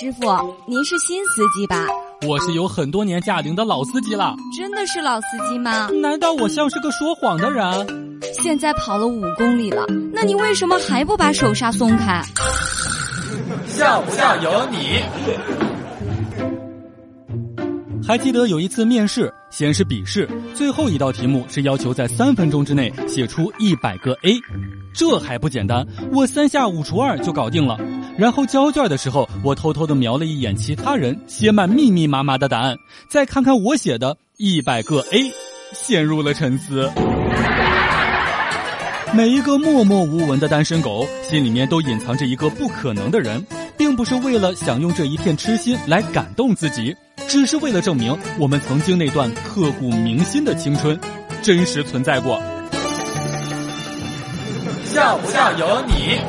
师傅，您是新司机吧？我是有很多年驾龄的老司机了。真的是老司机吗？难道我像是个说谎的人？现在跑了五公里了，那你为什么还不把手刹松开？笑不笑由你。还记得有一次面试，先是笔试，最后一道题目是要求在三分钟之内写出一百个 A，这还不简单，我三下五除二就搞定了。然后交卷的时候，我偷偷的瞄了一眼其他人写满密密麻麻的答案，再看看我写的一百个 A，陷入了沉思。每一个默默无闻的单身狗，心里面都隐藏着一个不可能的人，并不是为了想用这一片痴心来感动自己，只是为了证明我们曾经那段刻骨铭心的青春，真实存在过。笑不笑由你。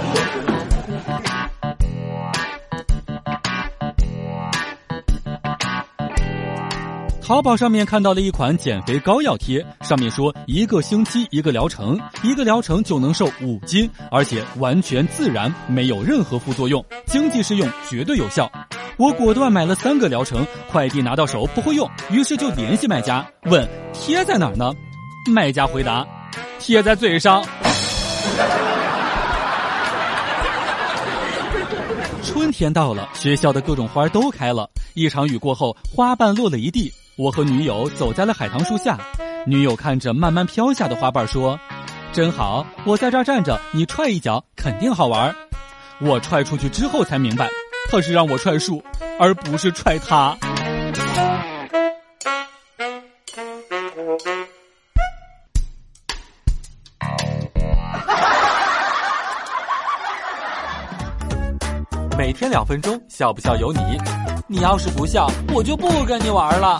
淘宝上面看到了一款减肥膏药贴，上面说一个星期一个疗程，一个疗程就能瘦五斤，而且完全自然，没有任何副作用，经济适用，绝对有效。我果断买了三个疗程，快递拿到手不会用，于是就联系卖家问贴在哪儿呢？卖家回答，贴在嘴上。春天到了，学校的各种花都开了，一场雨过后，花瓣落了一地。我和女友走在了海棠树下，女友看着慢慢飘下的花瓣说：“真好，我在这儿站着，你踹一脚肯定好玩。”我踹出去之后才明白，他是让我踹树，而不是踹他。每天两分钟，笑不笑由你。你要是不笑，我就不跟你玩了。